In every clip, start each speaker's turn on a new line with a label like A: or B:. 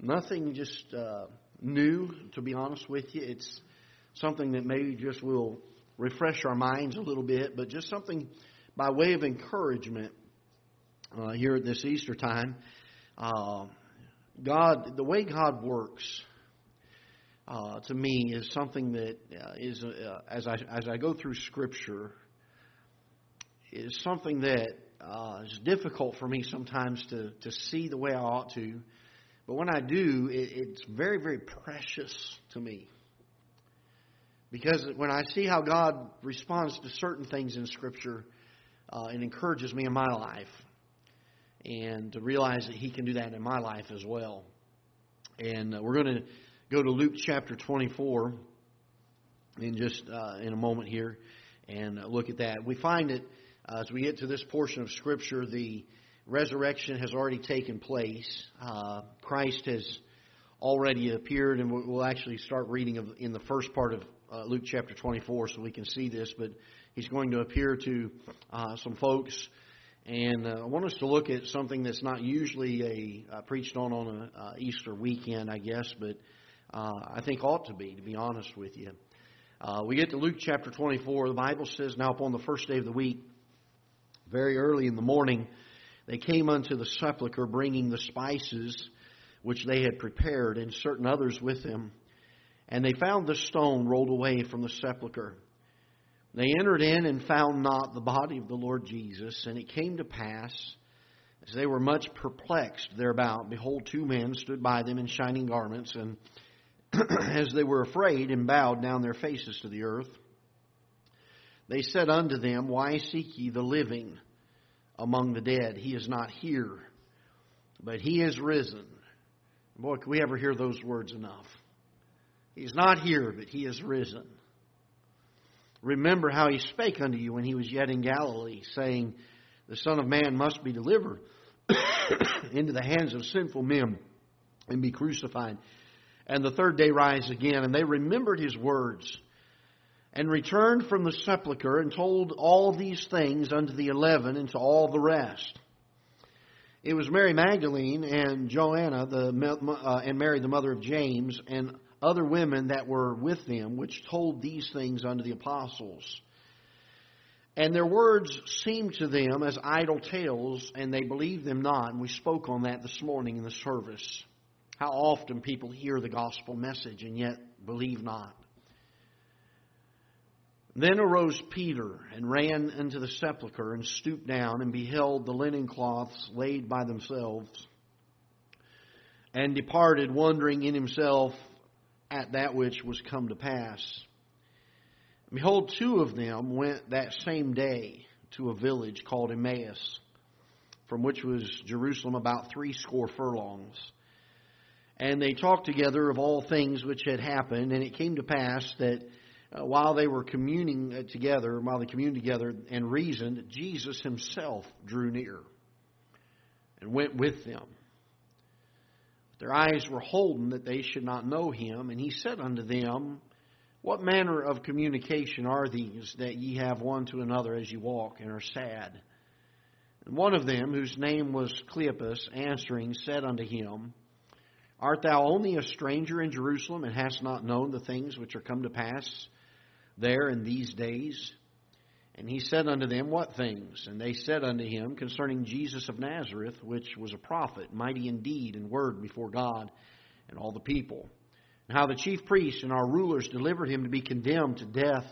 A: nothing just uh, new, to be honest with you. It's something that maybe just will refresh our minds a little bit, but just something by way of encouragement uh, here at this Easter time. Uh, God, the way God works, uh, to me, is something that uh, is uh, as I as I go through Scripture, is something that uh, is difficult for me sometimes to to see the way I ought to. But when I do, it, it's very very precious to me. Because when I see how God responds to certain things in Scripture, uh, it encourages me in my life. And to realize that He can do that in my life as well. And uh, we're going to go to Luke chapter 24 in just uh, in a moment here and look at that. We find that uh, as we get to this portion of Scripture, the resurrection has already taken place. Uh, Christ has already appeared, and we'll actually start reading in the first part of uh, Luke chapter 24 so we can see this, but he's going to appear to uh, some folks. And uh, I want us to look at something that's not usually a uh, preached on on an uh, Easter weekend, I guess, but I think ought to be, to be honest with you. we get to Luke chapter 24. The Bible says, Now upon the first day of the week, very early in the morning, they came unto the sepulchre bringing the spices which they had prepared, and certain others with them. And they found the stone rolled away from the sepulchre. They entered in and found not the body of the Lord Jesus. And it came to pass, as they were much perplexed thereabout, behold, two men stood by them in shining garments, and as they were afraid and bowed down their faces to the earth, they said unto them, Why seek ye the living among the dead? He is not here, but he is risen. Boy, can we ever hear those words enough? He's not here, but he is risen. Remember how he spake unto you when he was yet in Galilee, saying, The Son of Man must be delivered into the hands of sinful men and be crucified. And the third day rise again. And they remembered his words and returned from the sepulchre and told all these things unto the eleven and to all the rest. It was Mary Magdalene and Joanna the, uh, and Mary the mother of James and other women that were with them, which told these things unto the apostles. And their words seemed to them as idle tales, and they believed them not. And we spoke on that this morning in the service. How often people hear the gospel message and yet believe not. Then arose Peter and ran into the sepulchre and stooped down and beheld the linen cloths laid by themselves and departed, wondering in himself at that which was come to pass. Behold, two of them went that same day to a village called Emmaus, from which was Jerusalem about three score furlongs. And they talked together of all things which had happened, and it came to pass that uh, while they were communing uh, together, while they communed together and reasoned, Jesus himself drew near and went with them. Their eyes were holden that they should not know him. And he said unto them, What manner of communication are these that ye have one to another as ye walk and are sad? And one of them, whose name was Cleopas, answering, said unto him, Art thou only a stranger in Jerusalem, and hast not known the things which are come to pass there in these days? And he said unto them, What things? And they said unto him, Concerning Jesus of Nazareth, which was a prophet, mighty in deed and word before God and all the people. And how the chief priests and our rulers delivered him to be condemned to death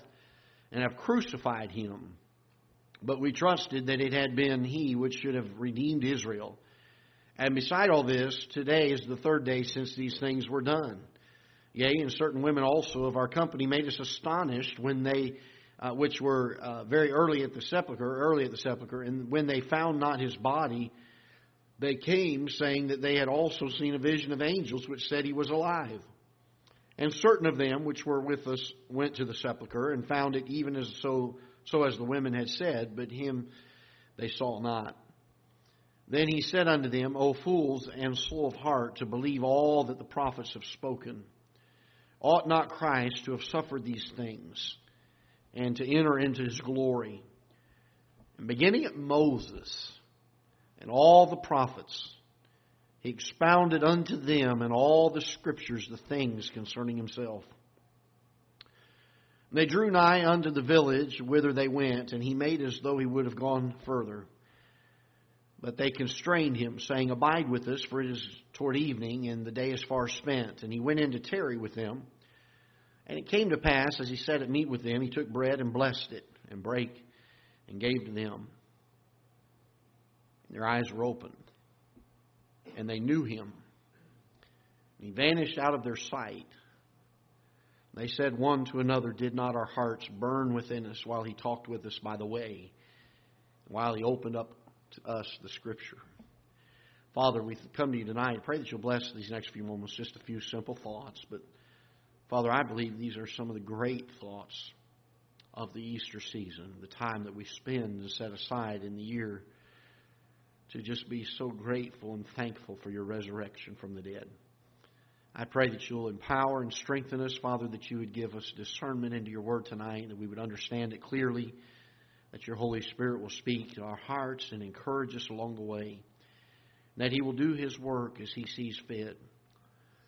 A: and have crucified him. But we trusted that it had been he which should have redeemed Israel. And beside all this, today is the third day since these things were done. Yea, and certain women also of our company made us astonished when they uh, which were uh, very early at the sepulchre, early at the sepulchre, and when they found not his body, they came saying that they had also seen a vision of angels which said he was alive. And certain of them which were with us went to the sepulchre and found it even as so so as the women had said, but him they saw not. Then he said unto them, O fools and slow of heart, to believe all that the prophets have spoken. Ought not Christ to have suffered these things? and to enter into his glory. And beginning at Moses and all the prophets, he expounded unto them in all the scriptures the things concerning himself. They drew nigh unto the village whither they went, and he made as though he would have gone further. But they constrained him, saying, Abide with us, for it is toward evening, and the day is far spent. And he went in to tarry with them. And it came to pass, as he sat at meat with them, he took bread and blessed it, and brake, and gave to them. Their eyes were opened, and they knew him. And he vanished out of their sight. They said one to another, Did not our hearts burn within us while he talked with us by the way, while he opened up to us the Scripture? Father, we come to you tonight. and Pray that you'll bless these next few moments, just a few simple thoughts. But, Father, I believe these are some of the great thoughts of the Easter season, the time that we spend and set aside in the year to just be so grateful and thankful for your resurrection from the dead. I pray that you'll empower and strengthen us, Father, that you would give us discernment into your word tonight, that we would understand it clearly, that your Holy Spirit will speak to our hearts and encourage us along the way, that he will do his work as he sees fit.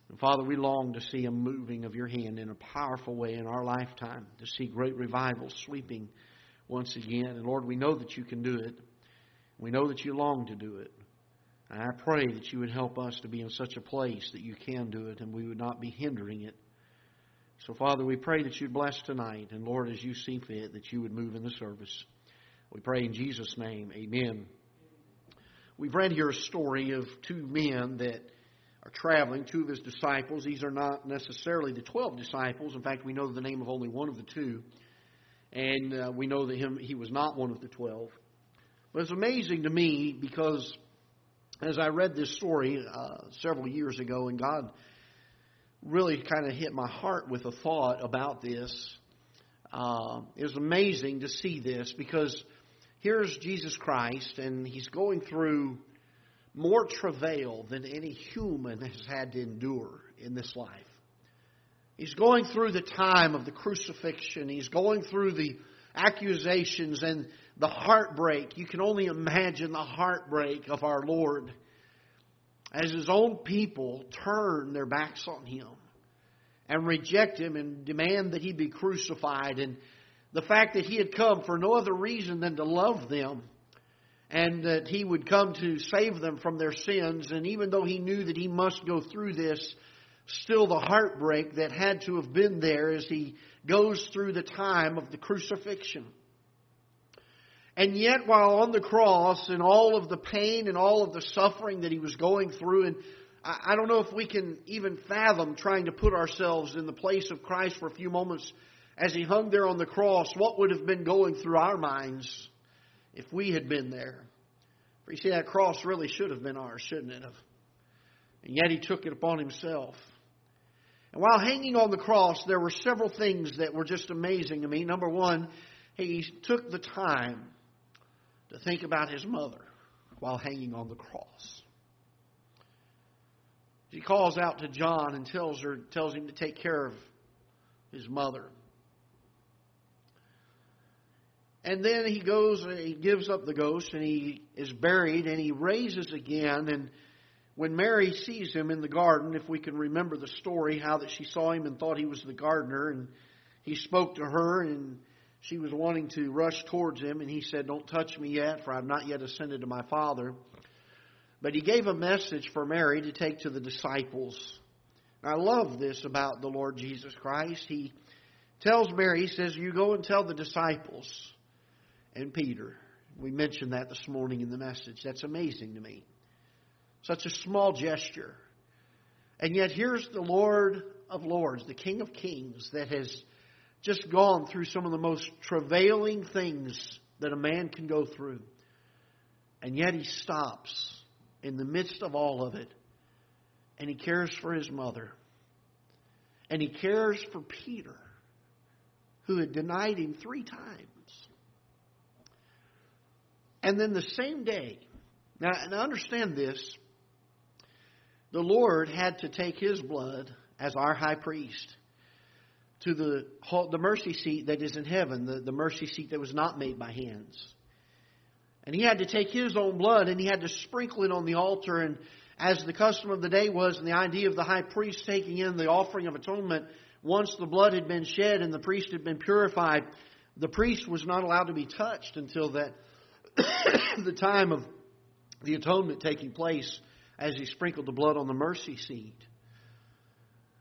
A: And Father, we long to see a moving of your hand in a powerful way in our lifetime, to see great revival sweeping once again. And Lord, we know that you can do it. We know that you long to do it. And I pray that you would help us to be in such a place that you can do it and we would not be hindering it. So, Father, we pray that you'd bless tonight. And, Lord, as you see fit, that you would move in the service. We pray in Jesus' name. Amen. We've read here a story of two men that are traveling, two of his disciples. These are not necessarily the 12 disciples. In fact, we know the name of only one of the two. And uh, we know that him, he was not one of the 12. But it's amazing to me because as I read this story uh, several years ago, and God really kind of hit my heart with a thought about this. Uh, it was amazing to see this because here's Jesus Christ, and he's going through more travail than any human has had to endure in this life. He's going through the time of the crucifixion. He's going through the accusations and the heartbreak. You can only imagine the heartbreak of our Lord as his own people turn their backs on him and reject him and demand that he be crucified. And the fact that he had come for no other reason than to love them and that he would come to save them from their sins. And even though he knew that he must go through this, still the heartbreak that had to have been there as he goes through the time of the crucifixion. And yet, while on the cross and all of the pain and all of the suffering that he was going through, and I don't know if we can even fathom trying to put ourselves in the place of Christ for a few moments as he hung there on the cross, what would have been going through our minds if we had been there? For you see, that cross really should have been ours, shouldn't it have? And yet he took it upon himself. And while hanging on the cross, there were several things that were just amazing to me. Number one, he took the time to think about his mother while hanging on the cross. He calls out to John and tells her tells him to take care of his mother. And then he goes he gives up the ghost and he is buried and he raises again and when Mary sees him in the garden, if we can remember the story, how that she saw him and thought he was the gardener, and he spoke to her, and she was wanting to rush towards him, and he said, Don't touch me yet, for I have not yet ascended to my Father. But he gave a message for Mary to take to the disciples. I love this about the Lord Jesus Christ. He tells Mary, he says, You go and tell the disciples and Peter. We mentioned that this morning in the message. That's amazing to me. Such a small gesture. And yet, here's the Lord of Lords, the King of Kings, that has just gone through some of the most travailing things that a man can go through. And yet, he stops in the midst of all of it and he cares for his mother. And he cares for Peter, who had denied him three times. And then the same day, now, and understand this, the Lord had to take his blood as our high priest to the, the mercy seat that is in heaven, the, the mercy seat that was not made by hands. And he had to take his own blood and he had to sprinkle it on the altar and, as the custom of the day was, and the idea of the high priest taking in the offering of atonement, once the blood had been shed and the priest had been purified, the priest was not allowed to be touched until that the time of the atonement taking place as he sprinkled the blood on the mercy seat.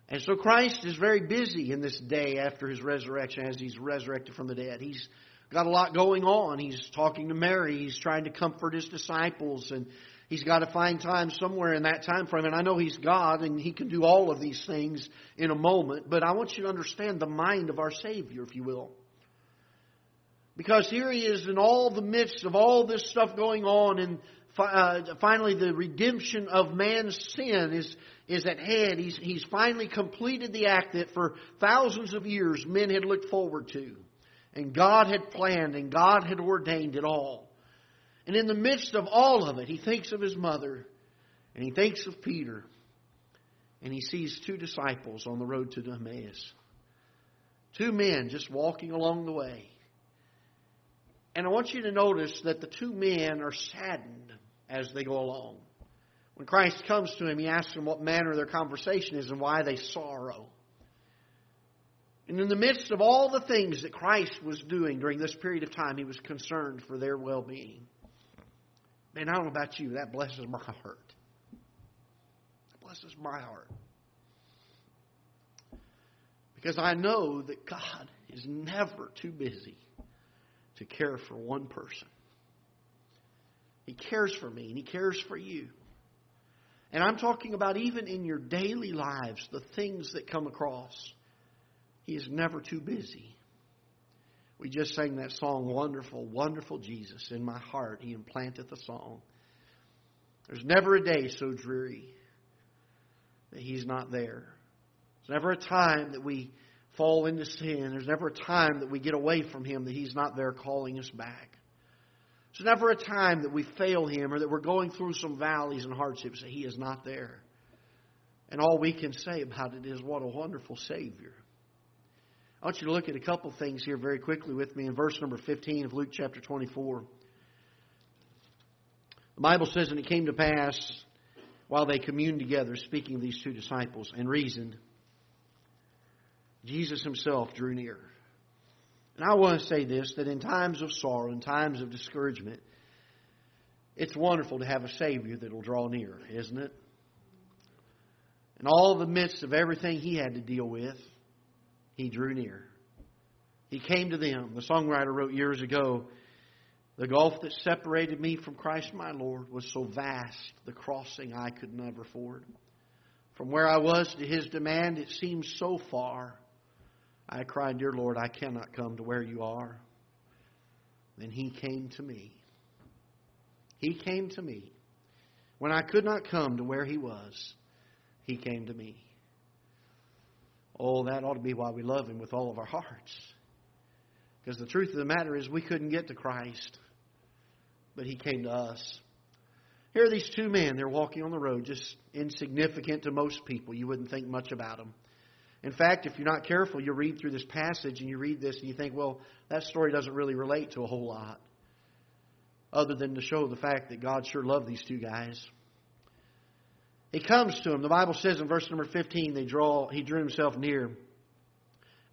A: And so Christ is very busy in this day after his resurrection as he's resurrected from the dead. He's got a lot going on. He's talking to Mary. He's trying to comfort his disciples and he's got to find time somewhere in that time frame. And I know he's God and he can do all of these things in a moment, but I want you to understand the mind of our Savior, if you will. Because here he is in all the midst of all this stuff going on and uh, finally the redemption of man's sin is, is at hand. He's, he's finally completed the act that for thousands of years men had looked forward to. And God had planned and God had ordained it all. And in the midst of all of it, he thinks of his mother and he thinks of Peter. And he sees two disciples on the road to Emmaus. Two men just walking along the way. And I want you to notice that the two men are saddened as they go along. When Christ comes to him, he asks them what manner their conversation is and why they sorrow. And in the midst of all the things that Christ was doing during this period of time, he was concerned for their well being. Man, I don't know about you, that blesses my heart. That blesses my heart. Because I know that God is never too busy to care for one person. He cares for me and He cares for you. And I'm talking about even in your daily lives, the things that come across. He is never too busy. We just sang that song, Wonderful, Wonderful Jesus. In my heart, He implanteth a song. There's never a day so dreary that He's not there. There's never a time that we fall into sin. There's never a time that we get away from Him that He's not there calling us back. There's never a time that we fail Him or that we're going through some valleys and hardships that He is not there. And all we can say about it is, what a wonderful Savior. I want you to look at a couple things here very quickly with me in verse number 15 of Luke chapter 24. The Bible says, And it came to pass while they communed together, speaking of these two disciples, and reasoned, Jesus himself drew near. And I want to say this that in times of sorrow, in times of discouragement, it's wonderful to have a Savior that will draw near, isn't it? In all the midst of everything he had to deal with, he drew near. He came to them. The songwriter wrote years ago The gulf that separated me from Christ my Lord was so vast, the crossing I could never ford. From where I was to his demand, it seemed so far. I cried, Dear Lord, I cannot come to where you are. Then he came to me. He came to me. When I could not come to where he was, he came to me. Oh, that ought to be why we love him with all of our hearts. Because the truth of the matter is, we couldn't get to Christ, but he came to us. Here are these two men. They're walking on the road, just insignificant to most people. You wouldn't think much about them. In fact, if you're not careful, you read through this passage and you read this and you think, well, that story doesn't really relate to a whole lot, other than to show the fact that God sure loved these two guys. He comes to him. The Bible says in verse number 15, they draw, he drew himself near.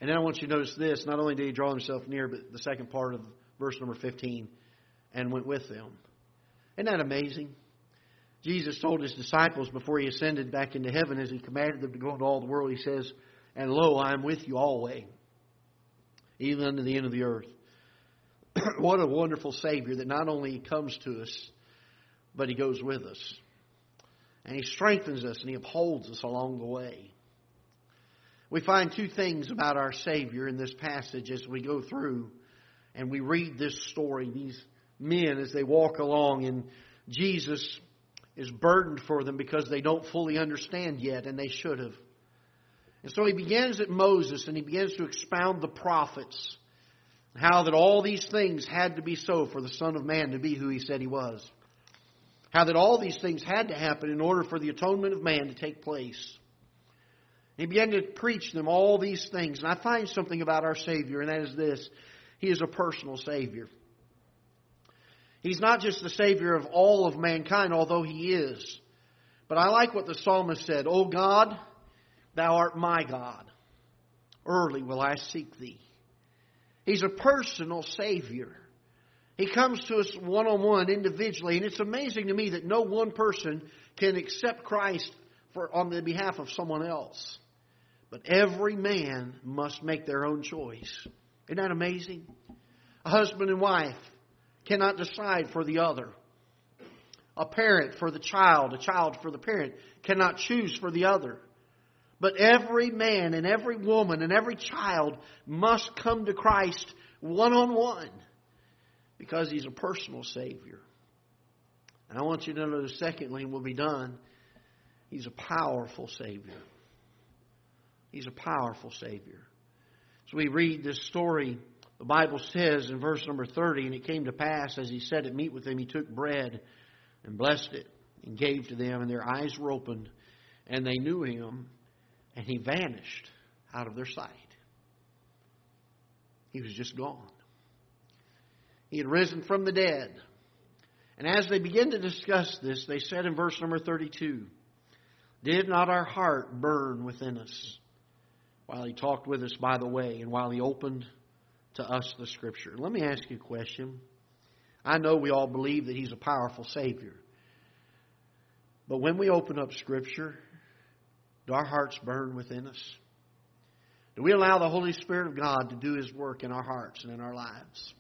A: And then I want you to notice this. Not only did he draw himself near, but the second part of verse number 15, and went with them. Isn't that amazing? Jesus told his disciples before he ascended back into heaven, as he commanded them to go into all the world, he says, And lo, I am with you always, even unto the end of the earth. what a wonderful Savior that not only comes to us, but he goes with us. And he strengthens us and he upholds us along the way. We find two things about our Savior in this passage as we go through and we read this story. These men, as they walk along, and Jesus is burdened for them because they don't fully understand yet, and they should have. And so he begins at Moses and he begins to expound the prophets, how that all these things had to be so for the Son of Man to be who he said he was. How that all these things had to happen in order for the atonement of man to take place. He began to preach them all these things. And I find something about our Savior, and that is this He is a personal Savior. He's not just the Savior of all of mankind, although He is. But I like what the psalmist said O God, thou art my God. Early will I seek thee. He's a personal Savior. He comes to us one on one, individually, and it's amazing to me that no one person can accept Christ for, on the behalf of someone else. But every man must make their own choice. Isn't that amazing? A husband and wife cannot decide for the other. A parent for the child, a child for the parent cannot choose for the other. But every man and every woman and every child must come to Christ one on one because He's a personal Savior. And I want you to know, secondly, and we'll be done, He's a powerful Savior. He's a powerful Savior. So we read this story, the Bible says in verse number 30, and it came to pass as he said at meat with them, he took bread and blessed it and gave to them, and their eyes were opened, and they knew him, and he vanished out of their sight. He was just gone. He had risen from the dead. And as they began to discuss this, they said in verse number 32 Did not our heart burn within us while he talked with us by the way and while he opened to us the Scripture? Let me ask you a question. I know we all believe that he's a powerful Savior. But when we open up Scripture, do our hearts burn within us? Do we allow the Holy Spirit of God to do His work in our hearts and in our lives?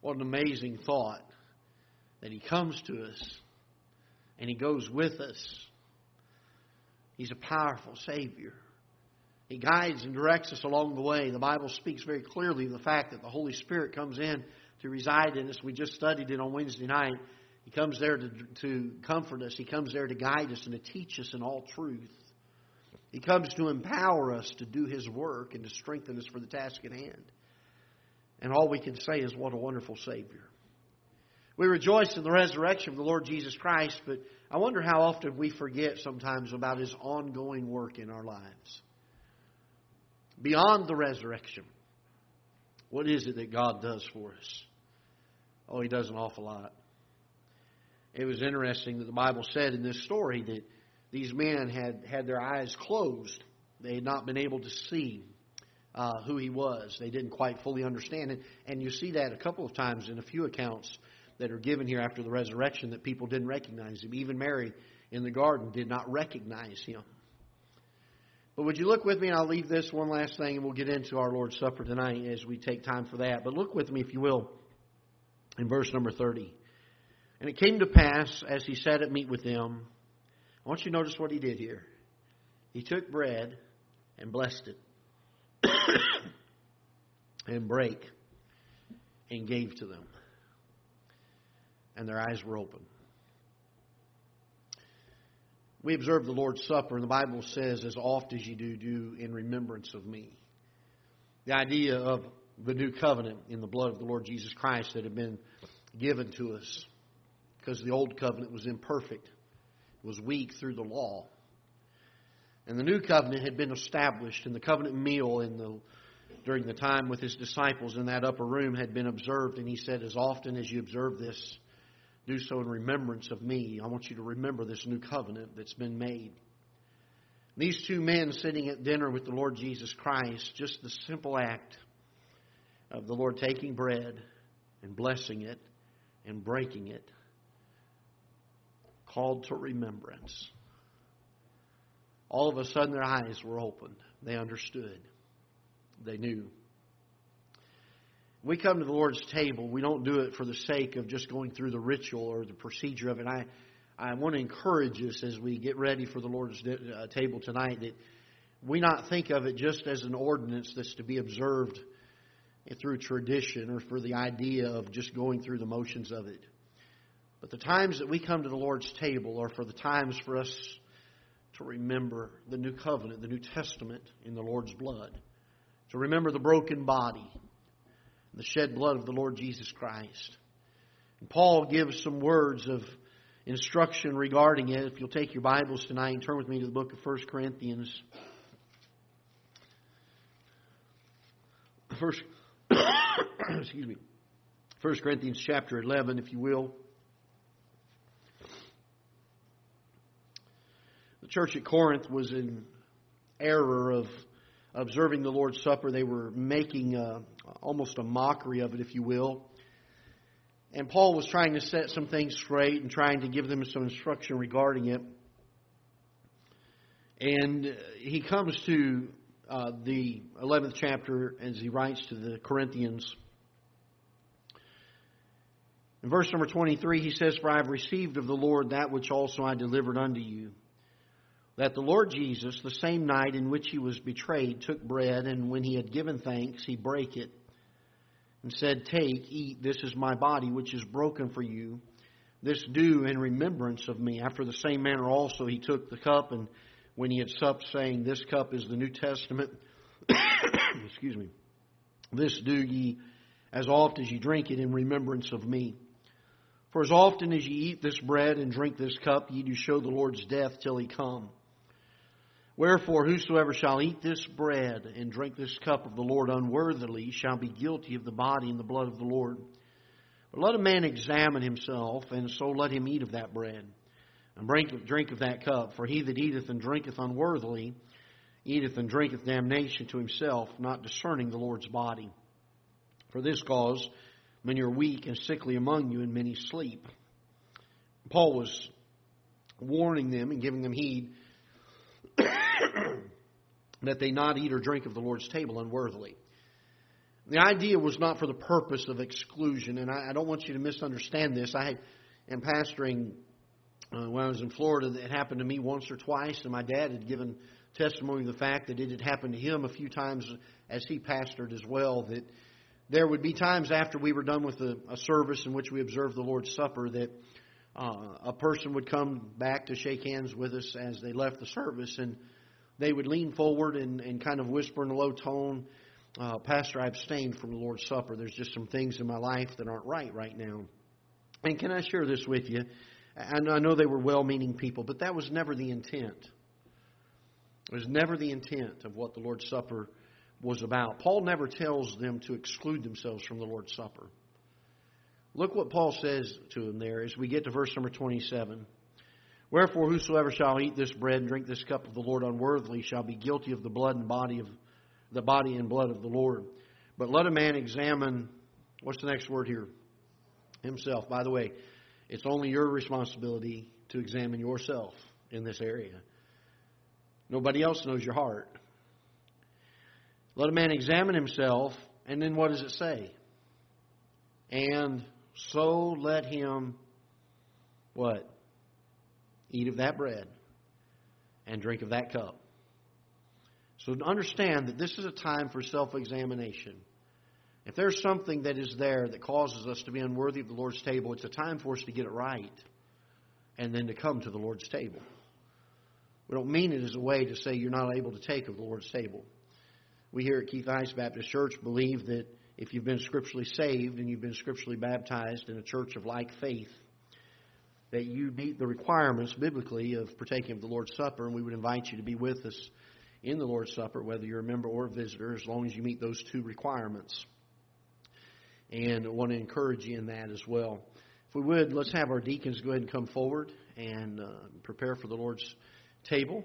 A: What an amazing thought that He comes to us and He goes with us. He's a powerful Savior. He guides and directs us along the way. The Bible speaks very clearly of the fact that the Holy Spirit comes in to reside in us. We just studied it on Wednesday night. He comes there to, to comfort us. He comes there to guide us and to teach us in all truth. He comes to empower us to do His work and to strengthen us for the task at hand. And all we can say is, what a wonderful Savior. We rejoice in the resurrection of the Lord Jesus Christ, but I wonder how often we forget sometimes about His ongoing work in our lives. Beyond the resurrection, what is it that God does for us? Oh, He does an awful lot. It was interesting that the Bible said in this story that these men had had their eyes closed. They had not been able to see uh, who he was. They didn't quite fully understand it. And you see that a couple of times in a few accounts that are given here after the resurrection that people didn't recognize him. Even Mary in the garden did not recognize him. But would you look with me, and I'll leave this one last thing, and we'll get into our Lord's Supper tonight as we take time for that. But look with me, if you will, in verse number 30. And it came to pass, as he sat at meat with them, I want you to notice what he did here. He took bread and blessed it and break and gave to them. And their eyes were open. We observe the Lord's Supper, and the Bible says, as oft as you do, do in remembrance of me. The idea of the new covenant in the blood of the Lord Jesus Christ that had been given to us because the old covenant was imperfect, it was weak through the law. And the new covenant had been established, and the covenant meal in the, during the time with his disciples in that upper room had been observed. And he said, As often as you observe this, do so in remembrance of me. I want you to remember this new covenant that's been made. These two men sitting at dinner with the Lord Jesus Christ, just the simple act of the Lord taking bread and blessing it and breaking it, called to remembrance all of a sudden their eyes were opened. They understood. They knew. We come to the Lord's table. We don't do it for the sake of just going through the ritual or the procedure of it. I, I want to encourage us as we get ready for the Lord's uh, table tonight that we not think of it just as an ordinance that's to be observed through tradition or for the idea of just going through the motions of it. But the times that we come to the Lord's table are for the times for us to remember the new covenant, the New Testament in the Lord's blood, to remember the broken body, the shed blood of the Lord Jesus Christ. And Paul gives some words of instruction regarding it. If you'll take your Bibles tonight and turn with me to the book of 1 Corinthians. First, excuse me. 1 Corinthians chapter 11, if you will. The church at Corinth was in error of observing the Lord's Supper. They were making a, almost a mockery of it, if you will. And Paul was trying to set some things straight and trying to give them some instruction regarding it. And he comes to uh, the 11th chapter as he writes to the Corinthians. In verse number 23, he says, For I have received of the Lord that which also I delivered unto you. That the Lord Jesus, the same night in which he was betrayed, took bread, and when he had given thanks, he brake it, and said, Take, eat, this is my body, which is broken for you. This do in remembrance of me. After the same manner also he took the cup, and when he had supped, saying, This cup is the New Testament. Excuse me. This do ye as oft as ye drink it in remembrance of me. For as often as ye eat this bread and drink this cup, ye do show the Lord's death till he come. Wherefore, whosoever shall eat this bread and drink this cup of the Lord unworthily shall be guilty of the body and the blood of the Lord. But let a man examine himself, and so let him eat of that bread and drink, of that cup. For he that eateth and drinketh unworthily eateth and drinketh damnation to himself, not discerning the Lord's body. For this cause, Many are weak and sickly among you, and many sleep. Paul was warning them and giving them heed that they not eat or drink of the Lord's table unworthily. The idea was not for the purpose of exclusion, and I, I don't want you to misunderstand this. I am pastoring uh, when I was in Florida. It happened to me once or twice, and my dad had given testimony of the fact that it had happened to him a few times as he pastored as well. That there would be times after we were done with a, a service in which we observed the Lord's Supper that uh, a person would come back to shake hands with us as they left the service, and they would lean forward and, and kind of whisper in a low tone, uh, Pastor, I abstained from the Lord's Supper. There's just some things in my life that aren't right right now. And can I share this with you? I know they were well meaning people, but that was never the intent. It was never the intent of what the Lord's Supper was about. Paul never tells them to exclude themselves from the Lord's Supper. Look what Paul says to them there as we get to verse number 27. Wherefore, whosoever shall eat this bread and drink this cup of the Lord unworthily shall be guilty of the blood and body of the body and blood of the Lord. But let a man examine what's the next word here? Himself. By the way, it's only your responsibility to examine yourself in this area. Nobody else knows your heart. Let a man examine himself, and then what does it say? And so let him what? Eat of that bread and drink of that cup. So understand that this is a time for self examination. If there's something that is there that causes us to be unworthy of the Lord's table, it's a time for us to get it right and then to come to the Lord's table. We don't mean it as a way to say you're not able to take of the Lord's table. We here at Ketha Heights Baptist Church believe that if you've been scripturally saved and you've been scripturally baptized in a church of like faith, that you meet the requirements biblically of partaking of the Lord's Supper, and we would invite you to be with us in the Lord's Supper, whether you're a member or a visitor, as long as you meet those two requirements. And I want to encourage you in that as well. If we would, let's have our deacons go ahead and come forward and uh, prepare for the Lord's table.